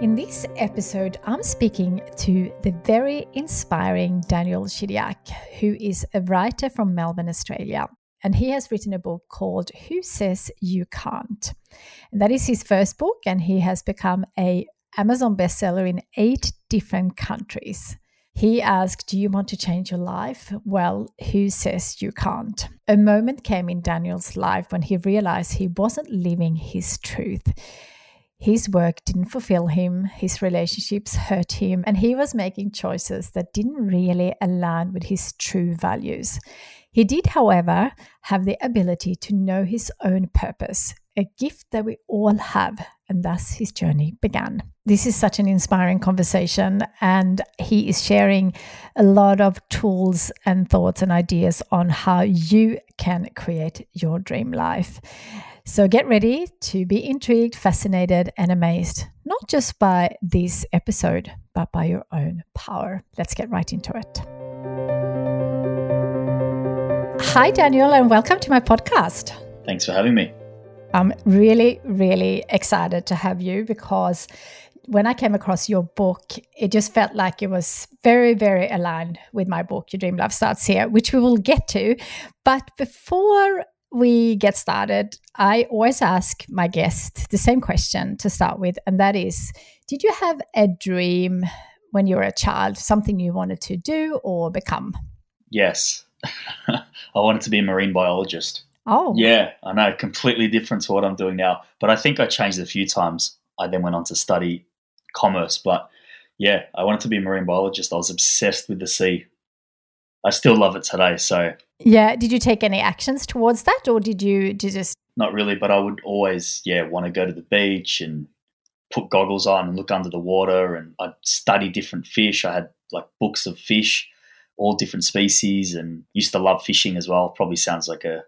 In this episode, I'm speaking to the very inspiring Daniel Chidiac, who is a writer from Melbourne, Australia. And he has written a book called Who Says You Can't? And that is his first book, and he has become a Amazon bestseller in eight different countries. He asked, Do you want to change your life? Well, who says you can't? A moment came in Daniel's life when he realized he wasn't living his truth. His work didn't fulfill him, his relationships hurt him, and he was making choices that didn't really align with his true values. He did, however, have the ability to know his own purpose, a gift that we all have, and thus his journey began. This is such an inspiring conversation, and he is sharing a lot of tools and thoughts and ideas on how you can create your dream life. So get ready to be intrigued, fascinated, and amazed, not just by this episode, but by your own power. Let's get right into it. Hi, Daniel, and welcome to my podcast. Thanks for having me. I'm really, really excited to have you because when I came across your book, it just felt like it was very, very aligned with my book, Your Dream Life Starts Here, which we will get to. But before we get started, I always ask my guest the same question to start with, and that is Did you have a dream when you were a child, something you wanted to do or become? Yes. I wanted to be a marine biologist. Oh. Yeah, I know, completely different to what I'm doing now. But I think I changed a few times. I then went on to study commerce, but yeah, I wanted to be a marine biologist. I was obsessed with the sea. I still love it today. So yeah, did you take any actions towards that, or did you, did you just not really? But I would always yeah want to go to the beach and put goggles on and look under the water, and I'd study different fish. I had like books of fish, all different species, and used to love fishing as well. Probably sounds like a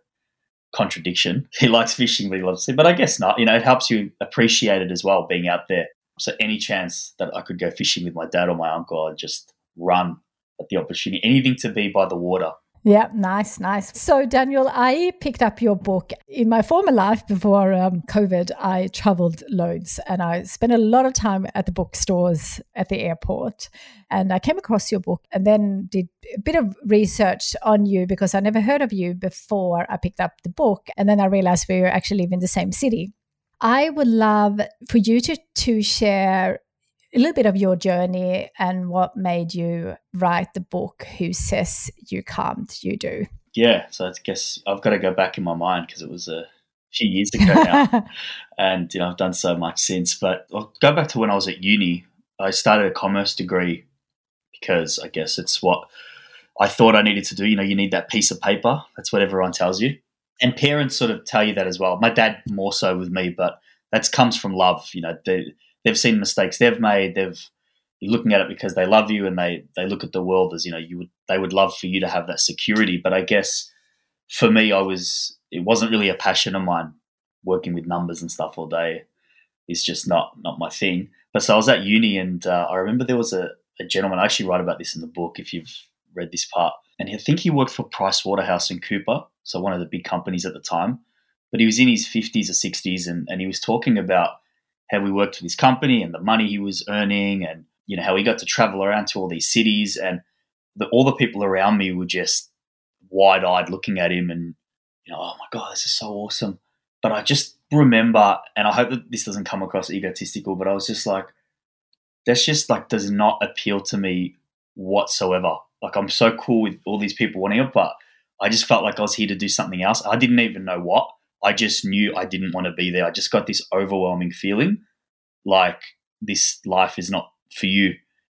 contradiction. He likes fishing, but he loves it. But I guess not. You know, it helps you appreciate it as well, being out there. So any chance that I could go fishing with my dad or my uncle, I'd just run at the opportunity. Anything to be by the water. Yeah, nice, nice. So, Daniel, I picked up your book in my former life before um, COVID. I traveled loads and I spent a lot of time at the bookstores at the airport. And I came across your book and then did a bit of research on you because I never heard of you before I picked up the book. And then I realized we were actually live in the same city. I would love for you to, to share a little bit of your journey and what made you write the book Who Says You Can't, You Do. Yeah, so I guess I've got to go back in my mind because it was a few years ago now. and, you know, I've done so much since. But I'll go back to when I was at uni. I started a commerce degree because I guess it's what I thought I needed to do. You know, you need that piece of paper. That's what everyone tells you. And parents sort of tell you that as well. My dad more so with me, but that comes from love. You know, they, they've seen mistakes they've made. They've you're looking at it because they love you and they they look at the world as you know you would they would love for you to have that security. But I guess for me, I was it wasn't really a passion of mine. Working with numbers and stuff all day is just not not my thing. But so I was at uni, and uh, I remember there was a, a gentleman. I actually write about this in the book. If you've read this part, and I think he worked for Price Waterhouse and Cooper, so one of the big companies at the time. But he was in his fifties or sixties, and, and he was talking about how we worked for this company and the money he was earning, and you know how he got to travel around to all these cities, and the, all the people around me were just wide eyed looking at him, and you know, oh my god, this is so awesome. But I just remember, and I hope that this doesn't come across egotistical, but I was just like, that's just like does not appeal to me whatsoever. Like I'm so cool with all these people wanting it, but I just felt like I was here to do something else. I didn't even know what. I just knew I didn't want to be there. I just got this overwhelming feeling like this life is not for you.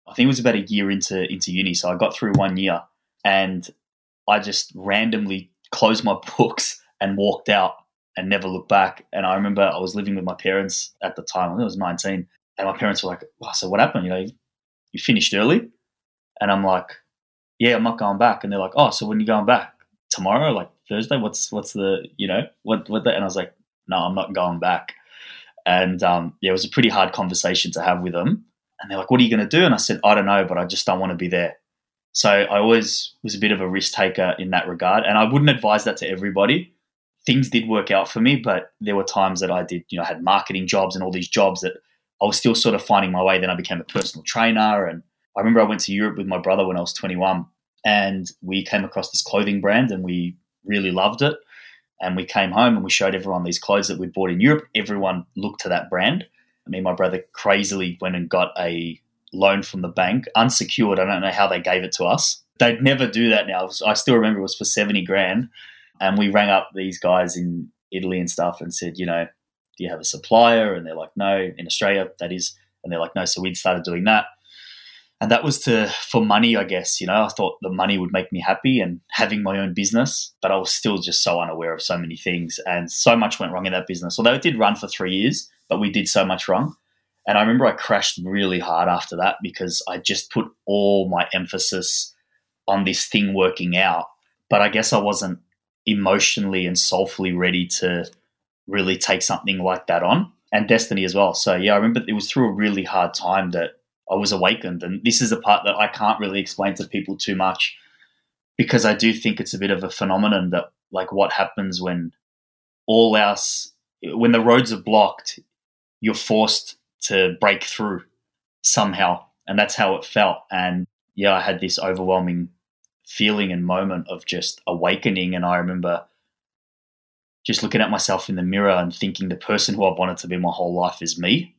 I think it was about a year into into uni, so I got through one year, and I just randomly closed my books and walked out and never looked back. And I remember I was living with my parents at the time. I, I was 19. And my parents were like, oh, so what happened? You know, you finished early? And I'm like, yeah, I'm not going back. And they're like, oh, so when you going back? Tomorrow? Like Thursday? What's, what's the, you know, what, what the, and I was like, no, I'm not going back. And um, yeah, it was a pretty hard conversation to have with them. And they're like, what are you going to do? And I said, I don't know, but I just don't want to be there. So I always was a bit of a risk taker in that regard. And I wouldn't advise that to everybody things did work out for me, but there were times that I did, you know, I had marketing jobs and all these jobs that I was still sort of finding my way. Then I became a personal trainer. And I remember I went to Europe with my brother when I was 21 and we came across this clothing brand and we really loved it. And we came home and we showed everyone these clothes that we'd bought in Europe. Everyone looked to that brand. Me and my brother crazily went and got a loan from the bank, unsecured. I don't know how they gave it to us. They'd never do that now. I still remember it was for 70 grand. And we rang up these guys in Italy and stuff and said, you know, do you have a supplier? And they're like, no, in Australia, that is. And they're like, no. So we'd started doing that. And that was to for money, I guess. You know, I thought the money would make me happy and having my own business, but I was still just so unaware of so many things. And so much went wrong in that business. Although it did run for three years, but we did so much wrong. And I remember I crashed really hard after that because I just put all my emphasis on this thing working out. But I guess I wasn't emotionally and soulfully ready to really take something like that on and destiny as well. So yeah, I remember it was through a really hard time that I was awakened. And this is a part that I can't really explain to people too much because I do think it's a bit of a phenomenon that like what happens when all else when the roads are blocked, you're forced to break through somehow. And that's how it felt. And yeah, I had this overwhelming feeling and moment of just awakening. And I remember just looking at myself in the mirror and thinking the person who I've wanted to be my whole life is me,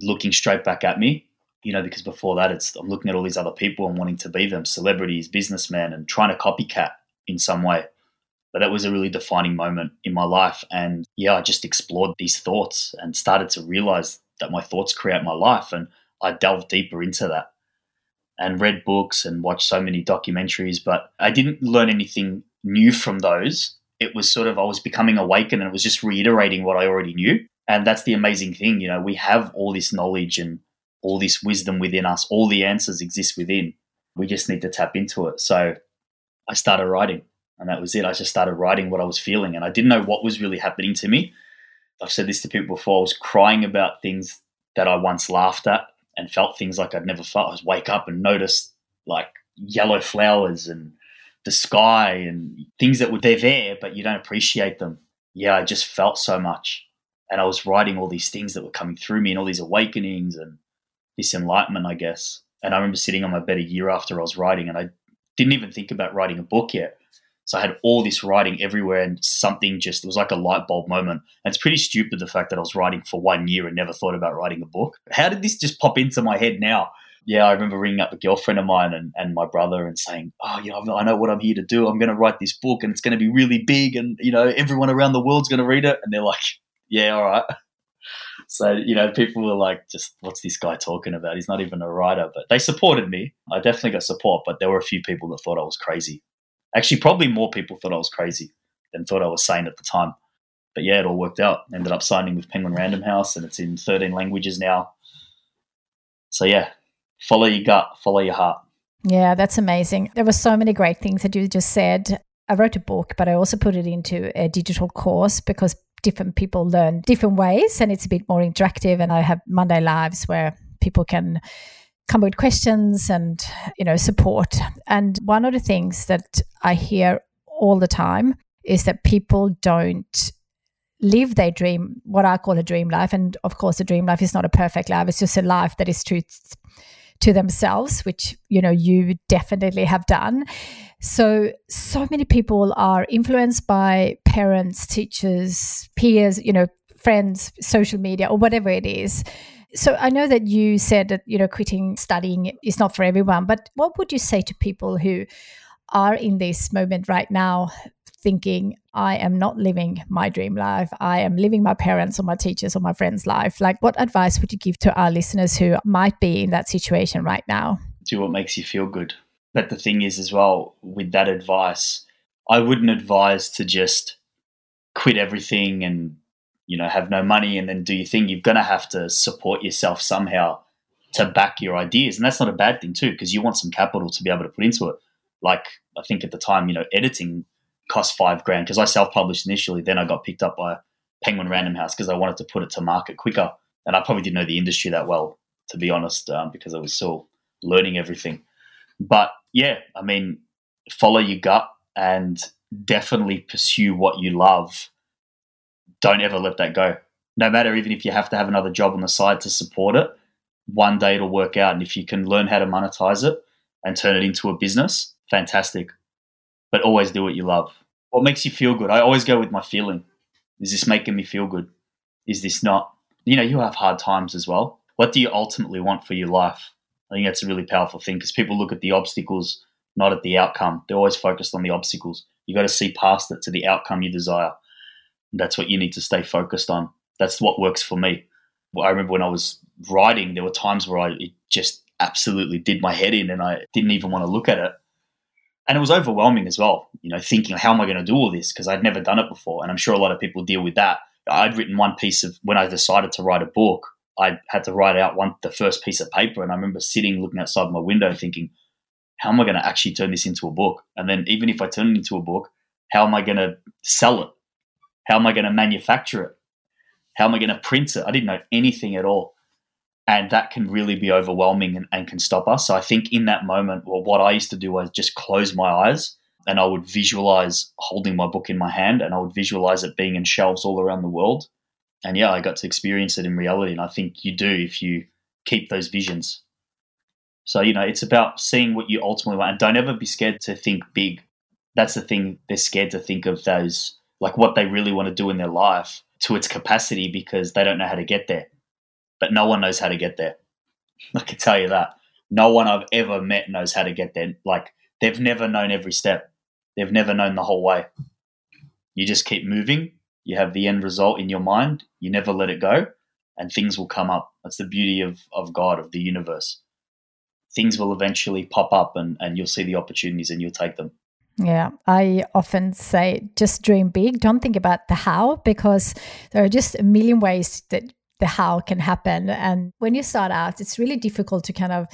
looking straight back at me. You know, because before that, it's I'm looking at all these other people and wanting to be them, celebrities, businessmen, and trying to copycat in some way. But that was a really defining moment in my life. And yeah, I just explored these thoughts and started to realize that my thoughts create my life. And I delved deeper into that and read books and watched so many documentaries, but I didn't learn anything new from those. It was sort of, I was becoming awakened and it was just reiterating what I already knew. And that's the amazing thing. You know, we have all this knowledge and all this wisdom within us, all the answers exist within. We just need to tap into it. So I started writing and that was it. I just started writing what I was feeling and I didn't know what was really happening to me. I've said this to people before. I was crying about things that I once laughed at and felt things like I'd never felt. I was wake up and notice like yellow flowers and the sky and things that were they're there, but you don't appreciate them. Yeah, I just felt so much. And I was writing all these things that were coming through me and all these awakenings and this enlightenment, I guess. And I remember sitting on my bed a year after I was writing and I didn't even think about writing a book yet. So I had all this writing everywhere, and something just it was like a light bulb moment. And it's pretty stupid the fact that I was writing for one year and never thought about writing a book. How did this just pop into my head now? Yeah, I remember ringing up a girlfriend of mine and, and my brother and saying, "Oh, you know, I know what I'm here to do. I'm going to write this book, and it's going to be really big, and you know, everyone around the world's going to read it." And they're like, "Yeah, all right." So, you know, people were like, just what's this guy talking about? He's not even a writer. But they supported me. I definitely got support, but there were a few people that thought I was crazy. Actually, probably more people thought I was crazy than thought I was sane at the time. But yeah, it all worked out. Ended up signing with Penguin Random House, and it's in 13 languages now. So yeah, follow your gut, follow your heart. Yeah, that's amazing. There were so many great things that you just said. I wrote a book, but I also put it into a digital course because different people learn different ways and it's a bit more interactive. And I have Monday Lives where people can come with questions and you know support. And one of the things that i hear all the time is that people don't live their dream what i call a dream life. And of course a dream life is not a perfect life. It's just a life that is true to themselves which you know you definitely have done so so many people are influenced by parents teachers peers you know friends social media or whatever it is so I know that you said that you know quitting studying is not for everyone, but what would you say to people who are in this moment right now thinking I am not living my dream life. I am living my parents or my teachers or my friends' life. Like what advice would you give to our listeners who might be in that situation right now? Do what makes you feel good. But the thing is as well with that advice, I wouldn't advise to just quit everything and you know have no money and then do your thing. You're going to have to support yourself somehow to back your ideas. And that's not a bad thing too because you want some capital to be able to put into it. Like i think at the time you know editing cost five grand. Because i self-published initially then i got picked up by penguin random house because i wanted to put it to market quicker. And i probably didn't know the industry that well to be honest um, because i was still learning everything. But yeah i mean follow your gut and definitely pursue what you love don't ever let that go. No matter even if you have to have another job on the side to support it, one day it'll work out. And if you can learn how to monetize it and turn it into a business, fantastic. But always do what you love. What makes you feel good? I always go with my feeling. Is this making me feel good? Is this not? You know, you have hard times as well. What do you ultimately want for your life? I think that's a really powerful thing because people look at the obstacles, not at the outcome. They're always focused on the obstacles. You've got to see past it to the outcome you desire that's what you need to stay focused on. That's what works for me. I remember when I was writing, there were times where I it just absolutely did my head in and I didn't even want to look at it. And it was overwhelming as well, you know, thinking, how am I going to do all this? Because I'd never done it before. And I'm sure a lot of people deal with that. I'd written one piece of, when I decided to write a book, I had to write out one, the first piece of paper. And I remember sitting, looking outside my window, thinking, how am I going to actually turn this into a book? And then even if I turn it into a book, how am I going to sell it? How am I going to manufacture it? How am I going to print it? I didn't know anything at all. And that can really be overwhelming and, and can stop us. So I think in that moment, well, what I used to do was just close my eyes and I would visualize holding my book in my hand and I would visualize it being in shelves all around the world. And yeah, I got to experience it in reality. And I think you do if you keep those visions. So, you know, it's about seeing what you ultimately want. And don't ever be scared to think big. That's the thing. They're scared to think of those like what they really want to do in their life to its capacity because they don't know how to get there. But no one knows how to get there. I can tell you that. No one I've ever met knows how to get there. Like they've never known every step. They've never known the whole way. You just keep moving. You have the end result in your mind. You never let it go, and things will come up. That's the beauty of, of God, of the universe. Things will eventually pop up, and, and you'll see the opportunities and you'll take them. Yeah, I often say just dream big. Don't think about the how because there are just a million ways that the how can happen. And when you start out, it's really difficult to kind of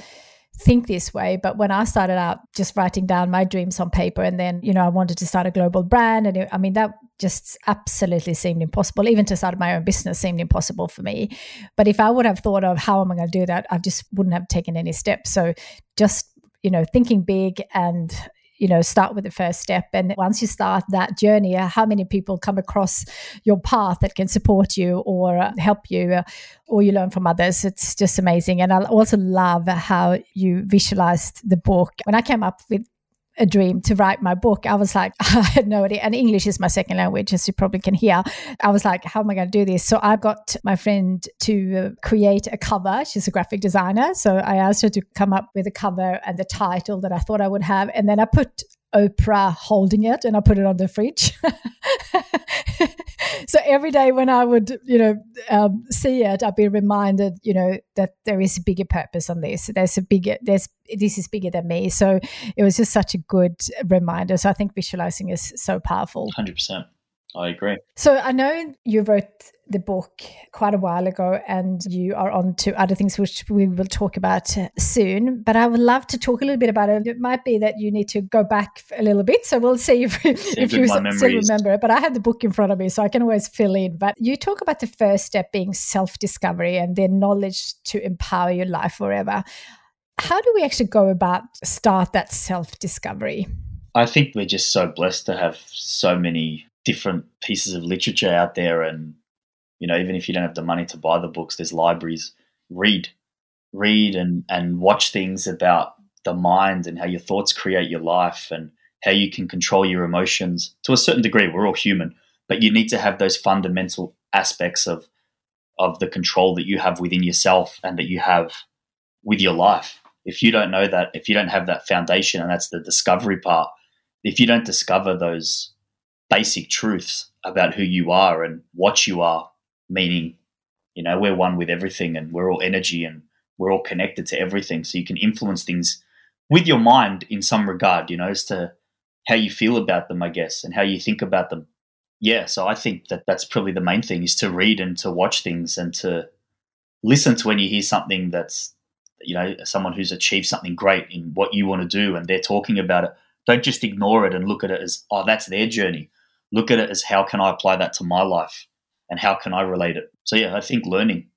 think this way. But when I started out just writing down my dreams on paper, and then, you know, I wanted to start a global brand. And it, I mean, that just absolutely seemed impossible. Even to start my own business seemed impossible for me. But if I would have thought of how am I going to do that, I just wouldn't have taken any steps. So just you know thinking big and you know start with the first step and once you start that journey uh, how many people come across your path that can support you or uh, help you uh, or you learn from others it's just amazing and i also love how you visualized the book when i came up with a dream to write my book. I was like, I had no idea. And English is my second language, as you probably can hear. I was like, how am I going to do this? So I got my friend to uh, create a cover. She's a graphic designer. So I asked her to come up with a cover and the title that I thought I would have. And then I put Oprah holding it and I put it on the fridge. so every day when I would, you know, um, see it, I'd be reminded, you know, that there is a bigger purpose on this. There's a bigger, there's, this is bigger than me. So it was just such a good reminder. So I think visualizing is so powerful. 100%. I agree. So I know you wrote the book quite a while ago and you are on to other things which we will talk about soon but i would love to talk a little bit about it. It might be that you need to go back a little bit so we'll see if, if you still remember it but i have the book in front of me so i can always fill in. But you talk about the first step being self-discovery and then knowledge to empower your life forever. How do we actually go about start that self-discovery? I think we're just so blessed to have so many different pieces of literature out there and you know even if you don't have the money to buy the books there's libraries. Read. Read and and watch things about the mind and how your thoughts create your life and how you can control your emotions. To a certain degree we're all human but you need to have those fundamental aspects of of the control that you have within yourself and that you have with your life. If you don't know that if you don't have that foundation and that's the discovery part if you don't discover those basic truths about who you are and what you are, meaning, you know, we're one with everything and we're all energy and we're all connected to everything. So you can influence things with your mind in some regard, you know, as to how you feel about them, I guess, and how you think about them. Yeah, so I think that that's probably the main thing is to read and to watch things and to listen to when you hear something that's, you know, someone who's achieved something great in what you want to do and they're talking about it. Don't just ignore it and look at it as, oh, that's their journey look at it as how can I apply that to my life and how can I relate it. So yeah, I think learning,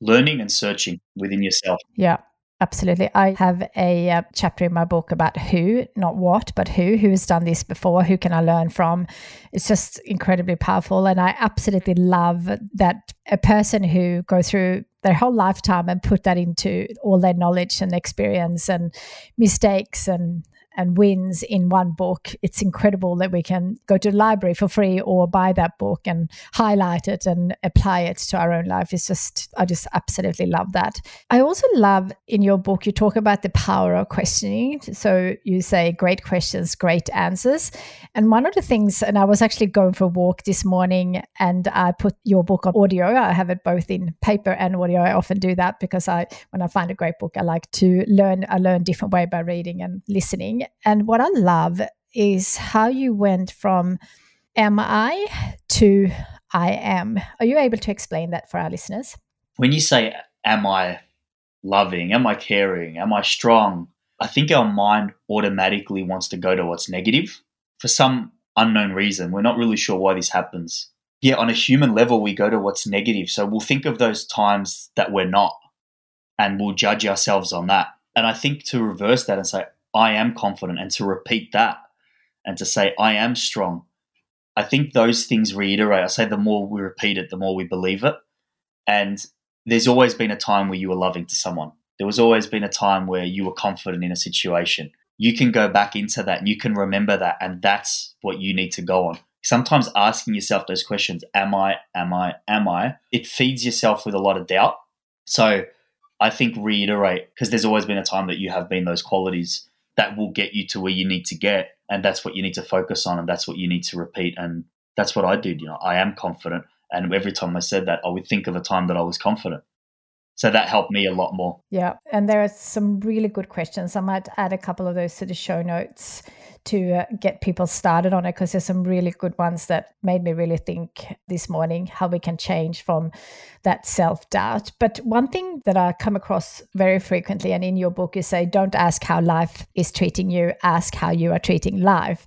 learning and searching within yourself. Yeah. Absolutely. I have a uh, chapter in my book about who, not what, but who, who has done this before, who can I learn from. It's just incredibly powerful. And I absolutely love that a person who go through their whole lifetime and put that into all their knowledge and experience and mistakes and and wins in one book. It's incredible that we can go to the library for free or buy that book and highlight it and apply it to our own life. It's just, I just absolutely love that. I also love in your book, you talk about the power of questioning. So you say great questions, great answers. And one of the things, and I was actually going for a walk this morning and I put your book on audio. I have it both in paper and audio. I often do that because I, when I find a great book, I like to learn, I learn different way by reading and listening. And what I love is how you went from am I to I am. Are you able to explain that for our listeners? When you say, am I loving? Am I caring? Am I strong? I think our mind automatically wants to go to what's negative for some unknown reason. We're not really sure why this happens. Yeah, on a human level, we go to what's negative. So we'll think of those times that we're not and we'll judge ourselves on that. And I think to reverse that and say, I am confident and to repeat that and to say, I am strong. I think those things reiterate. I say the more we repeat it, the more we believe it. And there's always been a time where you were loving to someone. There was always been a time where you were confident in a situation. You can go back into that and you can remember that. And that's what you need to go on. Sometimes asking yourself those questions, am I, am I, am I, it feeds yourself with a lot of doubt. So I think reiterate, because there's always been a time that you have been those qualities that will get you to where you need to get. And that's what you need to focus on and that's what you need to repeat. And that's what i did you know i am confident. And every time i said that i would think of a time that i was confident. So that helped me a lot more. Yeah. And there are some really good questions. I might add a couple of those to the show notes to uh, get people started on it because there's some really good ones that made me really think this morning how we can change from that self doubt. But one thing that I come across very frequently, and in your book, you say, don't ask how life is treating you, ask how you are treating life.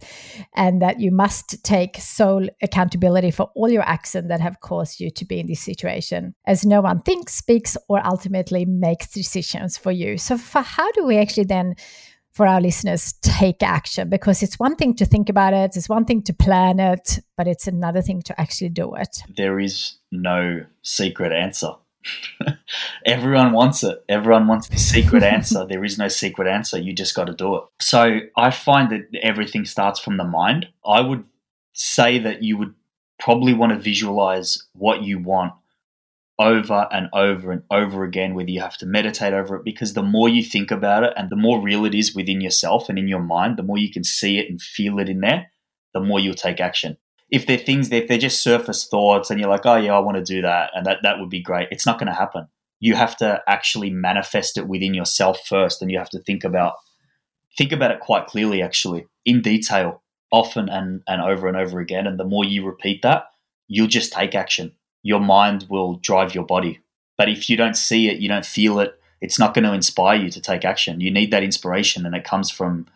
And that you must take sole accountability for all your actions that have caused you to be in this situation, as no one thinks, speaks, or ultimately makes decisions for you. So, for how do we actually then for our listeners take action because it's one thing to think about it, it's one thing to plan it, but it's another thing to actually do it. There is no secret answer. Everyone wants it. Everyone wants the secret answer. There is no secret answer. You just got to do it. So I find that everything starts from the mind. I would say that you would probably want to visualize what you want over and over and over again, whether you have to meditate over it, because the more you think about it and the more real it is within yourself and in your mind, the more you can see it and feel it in there, the more you'll take action. If they're things that if they're just surface thoughts and you're like, oh yeah, I want to do that and that, that would be great, it's not going to happen. You have to actually manifest it within yourself first and you have to think about think about it quite clearly actually, in detail. often and, and over and over again. And the more you repeat that, you'll just take action. Your mind will drive your body. But if you don't see it, you don't feel it, it's not going to inspire you to take action. You need that inspiration, and it comes from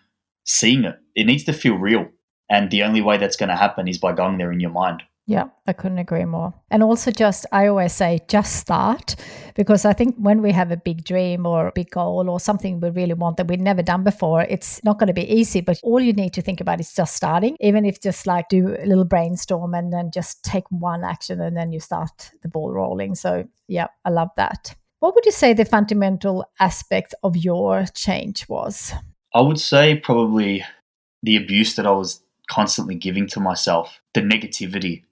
seeing it. It needs to feel real. And the only way that's going to happen is by going there in your mind. Yeah, I couldn't agree more. And also, just I always say, just start because I think when we have a big dream or a big goal or something we really want that we've never done before, it's not going to be easy. But all you need to think about is just starting, even if just like do a little brainstorm and then just take one action and then you start the ball rolling. So, yeah, I love that. What would you say the fundamental aspect of your change was? I would say probably the abuse that I was constantly giving to myself, the negativity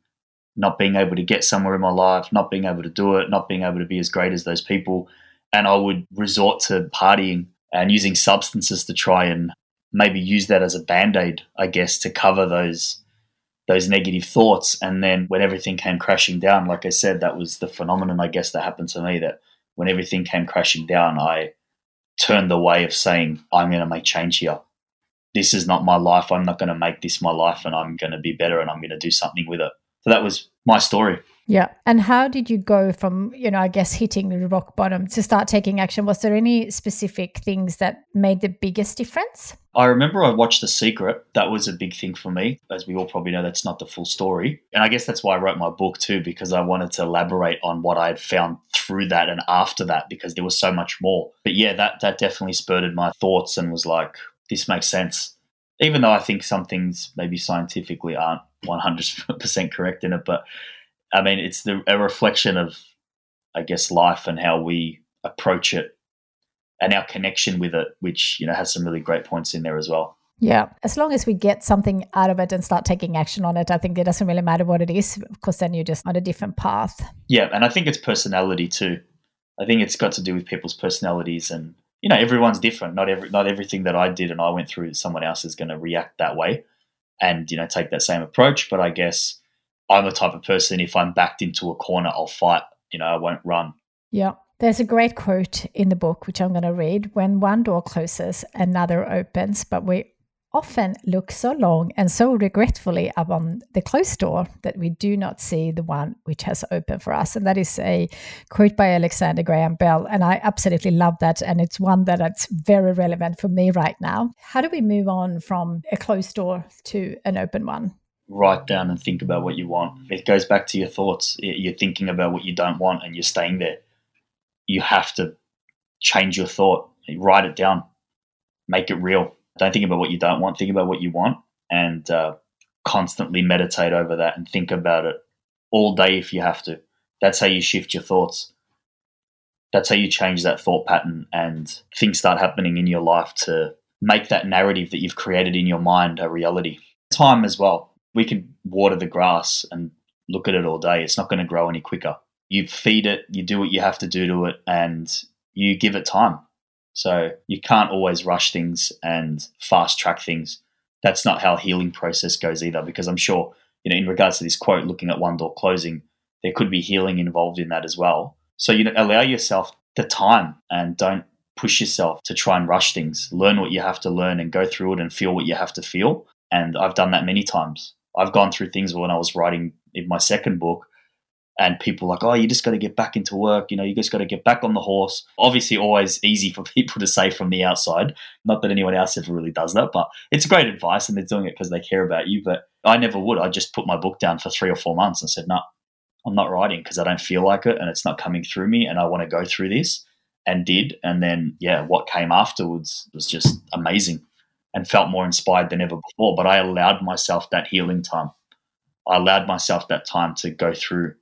not being able to get somewhere in my life, not being able to do it, not being able to be as great as those people. And I would resort to partying and using substances to try and maybe use that as a band-aid, I guess, to cover those those negative thoughts. And then when everything came crashing down, like I said, that was the phenomenon I guess that happened to me that when everything came crashing down, I turned the way of saying, I'm gonna make change here. This is not my life. I'm not going to make this my life and I'm going to be better and I'm going to do something with it. So that was my story. Yeah. And how did you go from, you know, I guess hitting the rock bottom to start taking action? Was there any specific things that made the biggest difference? I remember I watched The Secret. That was a big thing for me. As we all probably know, that's not the full story. And I guess that's why I wrote my book too, because I wanted to elaborate on what I had found through that and after that, because there was so much more. But yeah, that, that definitely spurred my thoughts and was like, this makes sense. Even though I think some things maybe scientifically aren't 100% correct in it, but I mean, it's the, a reflection of, I guess, life and how we approach it and our connection with it, which, you know, has some really great points in there as well. Yeah. As long as we get something out of it and start taking action on it, I think it doesn't really matter what it is, because then you're just on a different path. Yeah. And I think it's personality too. I think it's got to do with people's personalities and, you know, everyone's different. Not every, not everything that I did and I went through, someone else is going to react that way and, you know, take that same approach. But I guess I'm the type of person, if I'm backed into a corner, I'll fight. You know, I won't run. Yeah. There's a great quote in the book, which I'm going to read. When one door closes, another opens, but we often look so long and so regretfully upon the closed door that we do not see the one which has opened for us. And that is a quote by Alexander Graham Bell. And I absolutely love that. And it's one that it's very relevant for me right now. How do we move on from a closed door to an open one? write down and think about what you want. It goes back to your thoughts. You're thinking about what you don't want and you're staying there. You have to change your thought. Write it down. Make it real. Don't think about what you don't want. Think about what you want and uh, constantly meditate over that and think about it all day if you have to. That's how you shift your thoughts. That's how you change that thought pattern and things start happening in your life to make that narrative that you've created in your mind a reality. Time as well we can water the grass and look at it all day. It's not going to grow any quicker. You feed it, you do what you have to do to it, and you give it time. So you can't always rush things and fast track things. That's not how healing process goes either, because I'm sure, you know, in regards to this quote, looking at one door closing, there could be healing involved in that as well. So you know, allow yourself the time and don't push yourself to try and rush things. Learn what you have to learn and go through it and feel what you have to feel. And I've done that many times. I've gone through things when I was writing in my second book, and people like, oh, you just got to get back into work. You know, you just got to get back on the horse. Obviously, always easy for people to say from the outside. Not that anyone else ever really does that, but it's great advice, and they're doing it because they care about you. But I never would. I just put my book down for three or four months and said, no, I'm not writing because I don't feel like it, and it's not coming through me, and I want to go through this. And did, and then yeah, what came afterwards was just amazing and felt more inspired than ever before. But I allowed myself that healing time. I allowed myself that time to go through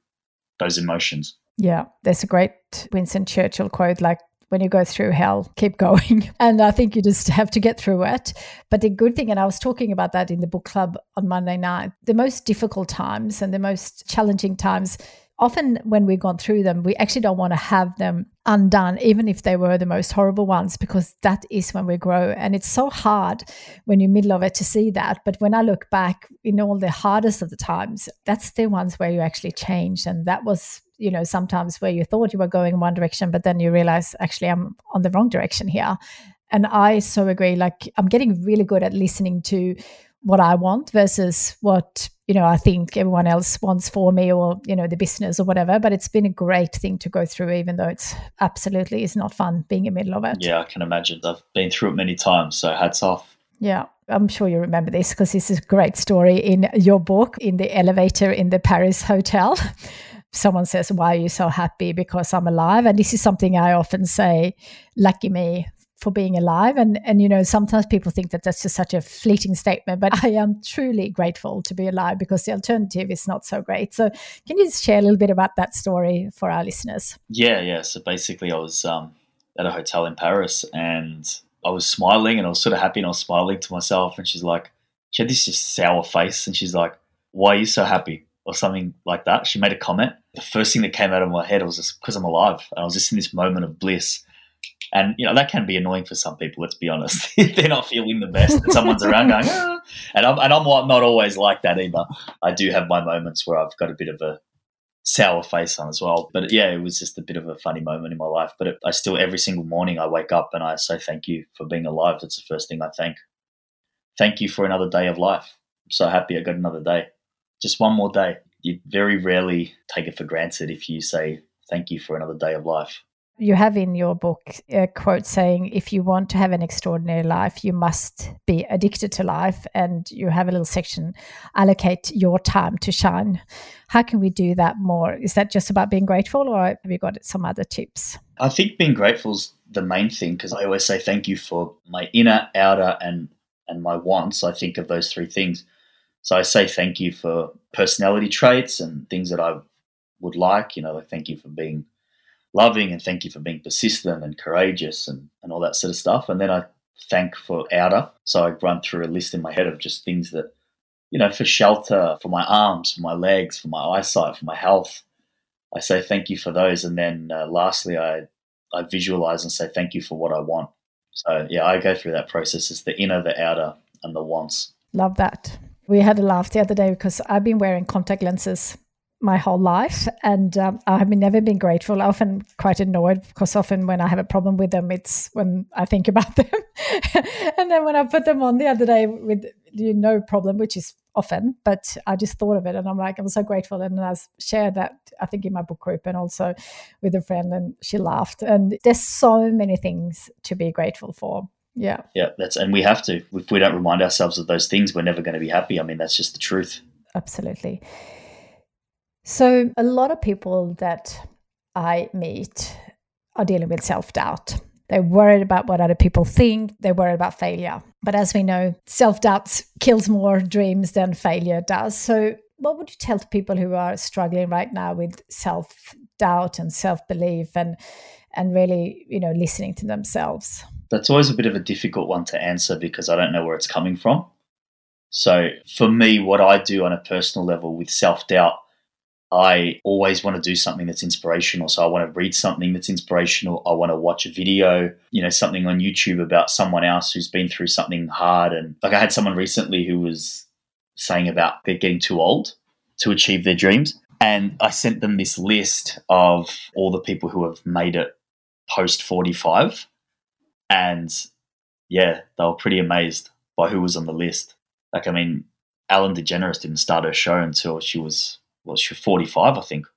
those emotions. Yeah, there's a great Winston Churchill quote like, when you go through hell, keep going. And I think you just have to get through it. But the good thing, and I was talking about that in the book club on Monday night, the most difficult times and the most challenging times often when we've gone through them, we actually don't want to have them undone, even if they were the most horrible ones, because that is when we grow. And it's so hard when you're middle of it to see that. But when I look back in all the hardest of the times, that's the ones where you actually change. And that was, you know, sometimes where you thought you were going one direction, but then you realize actually I'm on the wrong direction here. And I so agree. Like I'm getting really good at listening to what I want versus what you know I think everyone else wants for me or you know the business or whatever. But it's been a great thing to go through, even though it's absolutely it's not fun being in the middle of it. Yeah, I can imagine. I've been through it many times, so hats off. Yeah, I'm sure you remember this because this is a great story in your book in the elevator in the Paris hotel. Someone says, Why are you so happy? Because I'm alive. And this is something I often say, lucky me for being alive. And, and, you know, sometimes people think that that's just such a fleeting statement, but I am truly grateful to be alive because the alternative is not so great. So, can you just share a little bit about that story for our listeners? Yeah, yeah. So, basically, I was um, at a hotel in Paris and I was smiling and I was sort of happy and I was smiling to myself. And she's like, she had this just sour face and she's like, why are you so happy? Or something like that. She made a comment. The first thing that came out of my head was just because I'm alive. And I was just in this moment of bliss. And, you know, that can be annoying for some people, let's be honest. They're not feeling the best and someone's around going, ah. And I'm, and I'm not always like that either. I do have my moments where I've got a bit of a sour face on as well. But yeah, it was just a bit of a funny moment in my life. But it, I still, every single morning, I wake up and I say thank you for being alive. That's the first thing I thank. Thank you for another day of life. I'm so happy I got another day. Just one more day. You very rarely take it for granted if you say thank you for another day of life. You have in your book a quote saying, if you want to have an extraordinary life, you must be addicted to life. And you have a little section, allocate your time to shine. How can we do that more? Is that just about being grateful, or have you got some other tips? I think being grateful is the main thing because I always say thank you for my inner, outer, and and my wants. I think of those three things. So I say thank you for personality traits and things that I would like. You know, like thank you for being loving and thank you for being persistent and courageous and, and all that sort of stuff. And then I thank for outer. So I run through a list in my head of just things that, you know, for shelter, for my arms, for my legs, for my eyesight, for my health. I say thank you for those. And then uh, lastly, I, I visualize and say thank you for what I want. So yeah, I go through that process. It's the inner, the outer, and the wants. Love that. We had a laugh the other day because I've been wearing contact lenses my whole life, and um, I've never been grateful. Often quite annoyed because often when I have a problem with them, it's when I think about them, and then when I put them on the other day with you no problem, which is often, but I just thought of it, and I'm like, I'm so grateful, and I shared that I think in my book group and also with a friend, and she laughed. And there's so many things to be grateful for. Yeah. Yeah, that's and we have to. If we don't remind ourselves of those things, we're never going to be happy. I mean, that's just the truth. Absolutely. So, a lot of people that I meet are dealing with self doubt. They're worried about what other people think, they're worried about failure. But as we know, self doubt kills more dreams than failure does. So, what would you tell to people who are struggling right now with self doubt and self belief and and really, you know, listening to themselves? That's always a bit of a difficult one to answer because I don't know where it's coming from. So, for me, what I do on a personal level with self doubt I always want to do something that's inspirational. So I want to read something that's inspirational. I want to watch a video, you know, something on YouTube about someone else who's been through something hard. And like I had someone recently who was saying about they're getting too old to achieve their dreams. And I sent them this list of all the people who have made it post 45. And yeah, they were pretty amazed by who was on the list. Like, I mean, Ellen DeGeneres didn't start her show until she was well, she was 45, I think.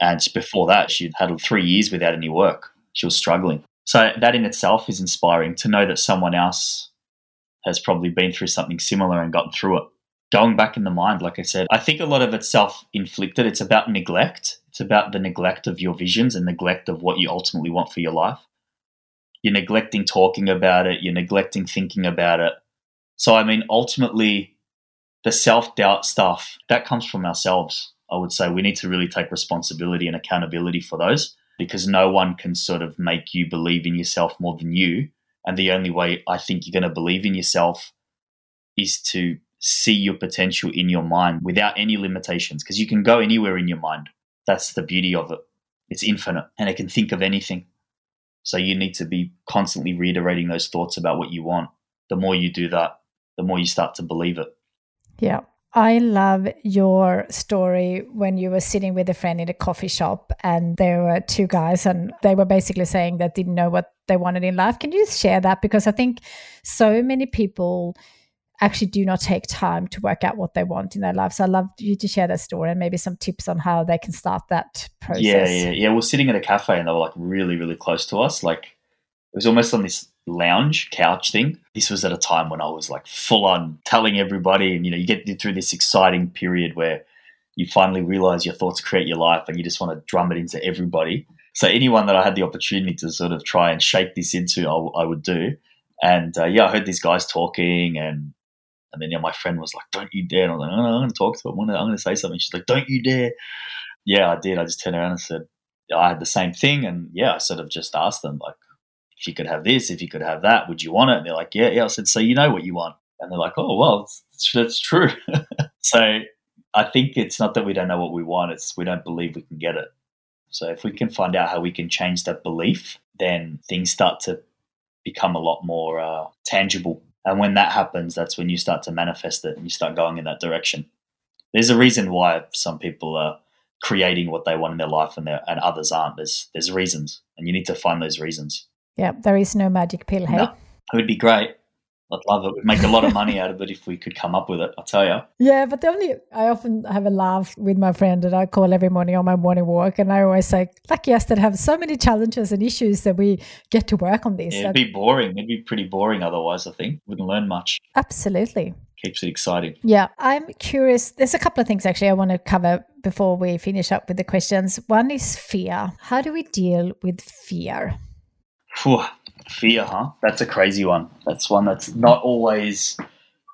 And before that, she'd had three years without any work. She was struggling. So that in itself is inspiring to know that someone else has probably been through something similar and gotten through it. Going back in the mind, like I said, I think a lot of it's self inflicted. It's about neglect. It's about the neglect of your visions and neglect of what you ultimately want for your life. You're neglecting talking about it, you're neglecting thinking about it. So, I mean, ultimately, the self doubt stuff that comes from ourselves. I would say we need to really take responsibility and accountability for those because no one can sort of make you believe in yourself more than you. And the only way I think you're going to believe in yourself is to see your potential in your mind without any limitations because you can go anywhere in your mind. That's the beauty of it. It's infinite and it can think of anything. So you need to be constantly reiterating those thoughts about what you want. The more you do that, the more you start to believe it. Yeah. I love your story when you were sitting with a friend in a coffee shop and there were two guys and they were basically saying that didn't know what they wanted in life. Can you share that? Because I think so many people actually do not take time to work out what they want in their life. So I'd love you to share that story and maybe some tips on how they can start that process. Yeah, yeah, yeah. We're sitting at a cafe and they were like really, really close to us. Like it was almost on this lounge couch thing. This was at a time when I was like full on telling everybody, and you know, you get through this exciting period where you finally realize your thoughts create your life and you just want to drum it into everybody. So anyone that I had the opportunity to sort of try and shake this into, I, I would do. And uh, yeah, I heard these guys talking, and and then yeah, my friend was like, "Don't you dare!" And I was like, "No, no I'm going to talk to him. I'm going to say something." She's like, "Don't you dare!" Yeah, I did. I just turned around and said, "I had the same thing," and yeah, I sort of just asked them like, "If you could have this, if you could have that, would you want it?" And they're like, "Yeah, yeah." I said, "So you know what you want?" And they're like, "Oh, well, that's true." so I think it's not that we don't know what we want; it's we don't believe we can get it. So if we can find out how we can change that belief, then things start to become a lot more uh, tangible. And when that happens, that's when you start to manifest it and you start going in that direction. There's a reason why some people are creating what they want in their life and, and others aren't. There's there's reasons, and you need to find those reasons. Yeah, there is no magic pill. Hey, no, it would be great, I'd love it. We'd make a lot of money out of it if we could come up with it. I'll tell you. Yeah, but the only I often have a laugh with my friend that I call every morning on my morning walk, and I always say, "Lucky us that have so many challenges and issues that we get to work on this." Yeah, it'd be boring. It'd be pretty boring otherwise. I think wouldn't learn much. Absolutely. Keeps it exciting. Yeah, I'm curious. There's a couple of things actually I want to cover before we finish up with the questions. One is fear. How do we deal with fear? Fear, huh? That's a crazy one. That's one that's not always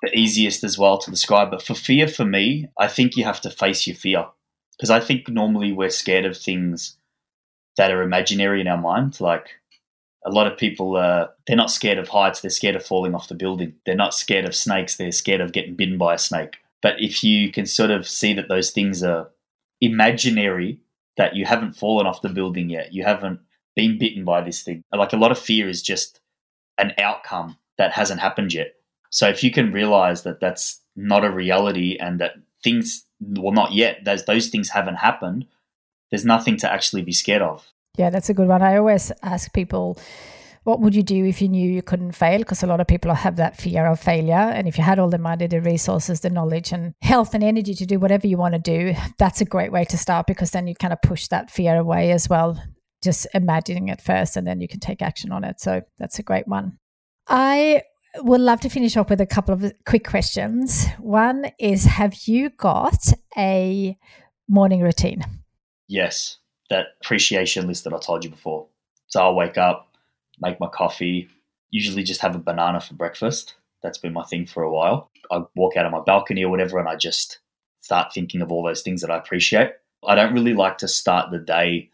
the easiest as well to describe. But for fear, for me, I think you have to face your fear. Because I think normally we're scared of things that are imaginary in our mind. Like a lot of people, uh, they're not scared of heights, they're scared of falling off the building. They're not scared of snakes, they're scared of getting bitten by a snake. But if you can sort of see that those things are imaginary, that you haven't fallen off the building yet, you haven't been bitten by this thing. Like a lot of fear is just an outcome that hasn't happened yet. So if you can realize that that's not a reality and that things, well, not yet, those, those things haven't happened, there's nothing to actually be scared of. Yeah, that's a good one. I always ask people, what would you do if you knew you couldn't fail? Because a lot of people have that fear of failure. And if you had all the money, the resources, the knowledge, and health and energy to do whatever you want to do, that's a great way to start because then you kind of push that fear away as well just imagining it first and then you can take action on it. So that's a great one. I would love to finish off with a couple of quick questions. One is Have you got a morning routine? Yes, that appreciation list that I told you before. So I'll wake up, make my coffee, usually just have a banana for breakfast. That's been my thing for a while. I walk out on my balcony or whatever and I just start thinking of all those things that I appreciate. I don't really like to start the day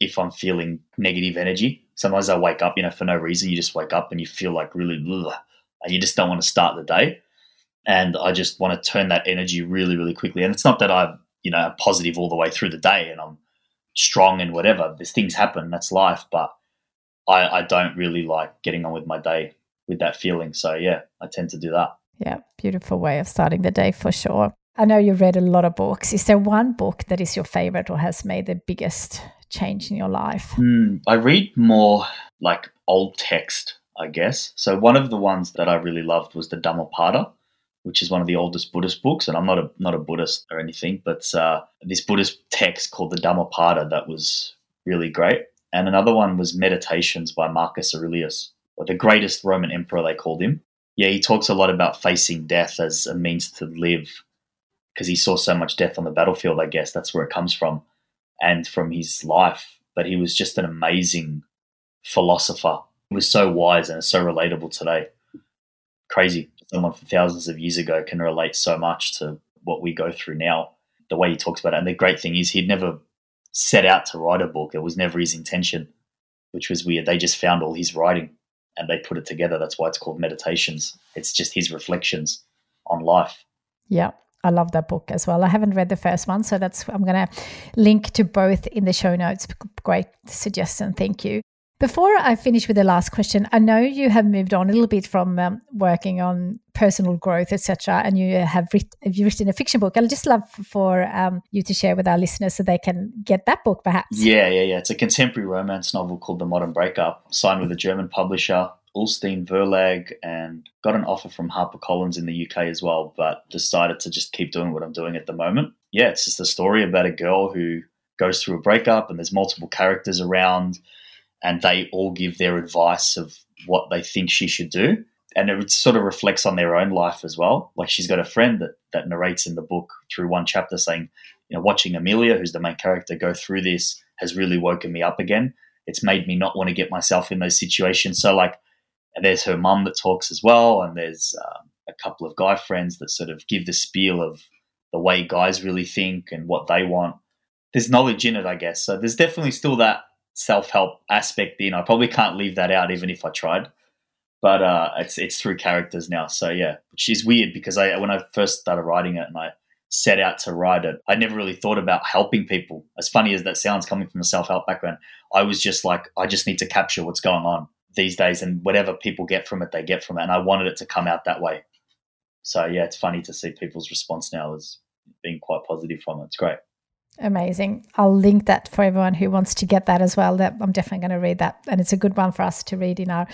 if I'm feeling negative energy. Sometimes I wake up, you know, for no reason. You just wake up and you feel like really, ugh, and you just don't want to start the day. And I just want to turn that energy really, really quickly. And it's not that I'm, you know, positive all the way through the day and I'm strong and whatever. There's things happen. That's life. But I, I don't really like getting on with my day with that feeling. So yeah, I tend to do that. Yeah, beautiful way of starting the day for sure. I know you read a lot of books. Is there one book that is your favorite or has made the biggest change in your life? Mm, I read more like old text, I guess. So one of the ones that I really loved was the Dhammapada, which is one of the oldest Buddhist books. And I'm not a not a Buddhist or anything, but uh, this Buddhist text called the Dhammapada that was really great. And another one was Meditations by Marcus Aurelius, or the greatest Roman emperor they called him. Yeah, he talks a lot about facing death as a means to live because he saw so much death on the battlefield. I guess that's where it comes from and from his life. But he was just an amazing philosopher. He was so wise and so relatable today. Crazy. Someone from thousands of years ago can relate so much to what we go through now. The way he talks about it. And the great thing is, he'd never set out to write a book. It was never his intention, which was weird. They just found all his writing and they put it together. That's why it's called Meditations. It's just his reflections on life. Yeah. I love that book as well. I haven't read the first one, so that's I'm going to link to both in the show notes. Great suggestion, thank you. Before I finish with the last question, I know you have moved on a little bit from um, working on personal growth, etc., and you have writ- you've written a fiction book. I'd just love for um, you to share with our listeners so they can get that book, perhaps. Yeah, yeah, yeah. It's a contemporary romance novel called The Modern Breakup, signed with a German publisher, Ullstein Verlag and got an offer from HarperCollins in the UK as well, but decided to just keep doing what I'm doing at the moment. Yeah, it's just a story about a girl who goes through a breakup and there's multiple characters around and they all give their advice of what they think she should do. And it sort of reflects on their own life as well. Like she's got a friend that, that narrates in the book through one chapter saying, you know, watching Amelia, who's the main character, go through this has really woken me up again. It's made me not want to get myself in those situations. So, like, there's her mum that talks as well, and there's um, a couple of guy friends that sort of give the spiel of the way guys really think and what they want. There's knowledge in it, I guess. So there's definitely still that self help aspect in. I probably can't leave that out, even if I tried. But uh, it's it's through characters now. So yeah, which is weird because I when I first started writing it and I set out to write it, I never really thought about helping people. As funny as that sounds, coming from a self help background, I was just like, I just need to capture what's going on these days, and whatever people get from it, they get from it. And I wanted it to come out that way. So yeah, it's funny to see people's response now as being quite positive from it. It's great. Amazing. I'll link that for everyone who wants to get that as well. That I'm definitely going to read that. And it's a good one for us to read in our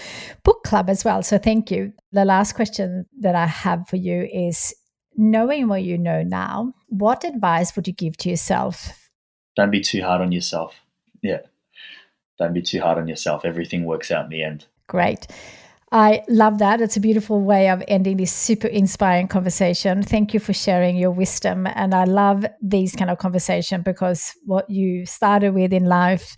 book club as well. So thank you. The last question that I have for you is knowing what you know now, what advice would you give to yourself? Don't be too hard on yourself. Yeah. Don't be too hard on yourself. Everything works out in the end. Great. I love that. It's a beautiful way of ending this super inspiring conversation. Thank you for sharing your wisdom. And I love these kind of conversation because what you started with in life,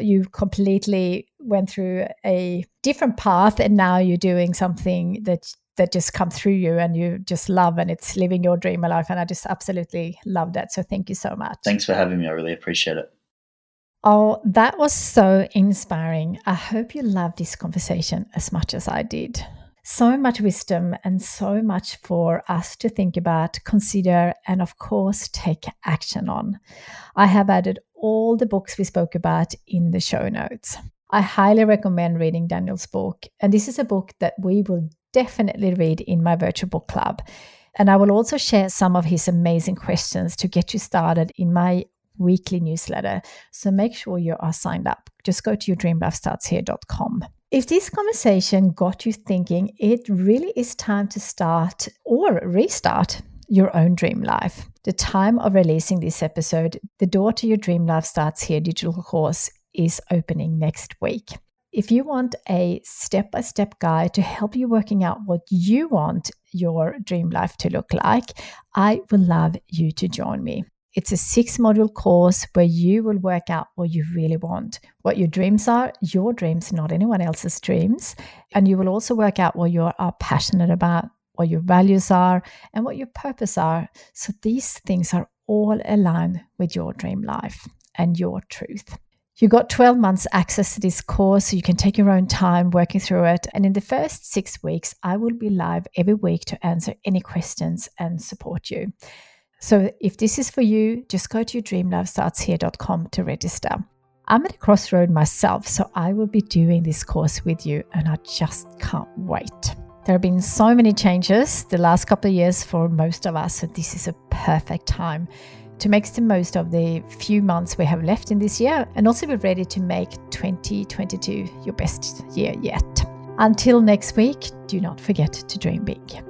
you completely went through a different path and now you're doing something that that just comes through you and you just love and it's living your dream life and i just absolutely love that so thank you so much thanks for having me i really appreciate it Oh, that was so inspiring. I hope you loved this conversation as much as I did. So much wisdom and so much for us to think about, consider, and of course, take action on. I have added all the books we spoke about in the show notes. I highly recommend reading Daniel's book, and this is a book that we will definitely read in my virtual book club. And I will also share some of his amazing questions to get you started in my weekly newsletter. So make sure you are signed up. Just go to yourdreamlifestartshere.com. If this conversation got you thinking, it really is time to start or restart your own dream life. The time of releasing this episode, the door to your dream life starts here digital course is opening next week. If you want a step by step guide to help you working out what you want your dream life to look like, I would love you to join me. It's a six module course where you will work out what you really want, what your dreams are, your dreams, not anyone else's dreams. And you will also work out what you are passionate about, what your values are, and what your purpose are. So these things are all aligned with your dream life and your truth. You got 12 months access to this course, so you can take your own time working through it. And in the first six weeks, I will be live every week to answer any questions and support you. So if this is for you, just go to dreamlifestartshere.com to register. I'm at a crossroad myself, so I will be doing this course with you, and I just can't wait. There have been so many changes the last couple of years for most of us, so this is a perfect time to make the most of the few months we have left in this year and also be ready to make 2022 your best year yet. Until next week, do not forget to dream big.